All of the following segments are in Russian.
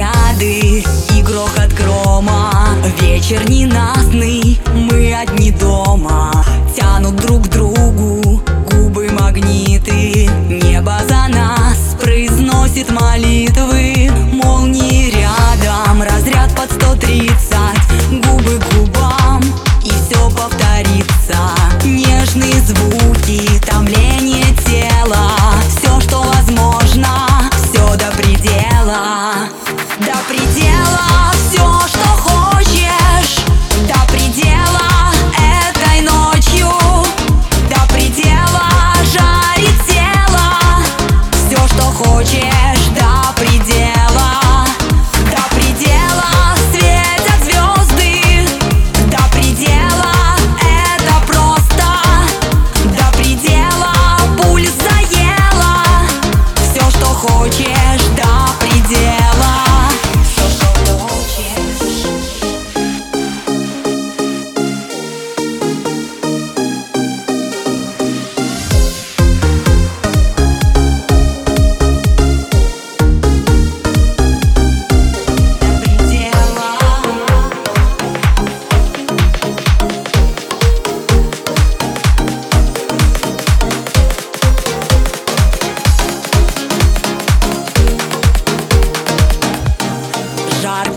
снаряды и грохот грома. Вечер ненастный, мы одни дома. Тянут друг другу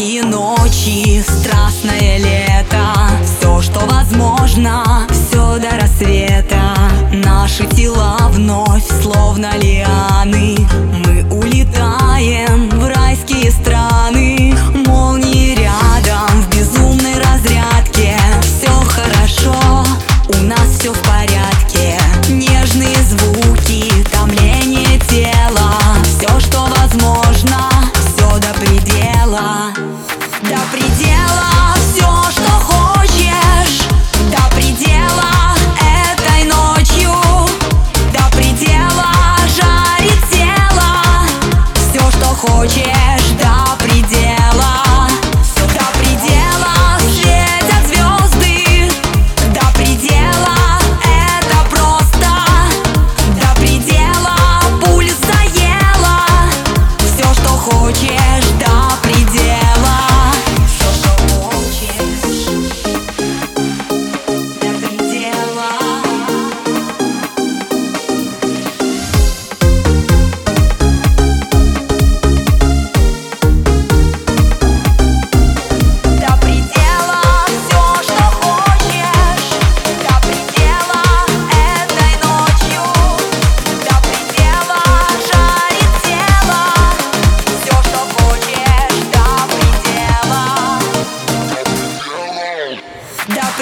жаркие ночи, страстное лето. Все, что возможно, все до рассвета. Наши тела вновь, словно лианы. Мы до предела.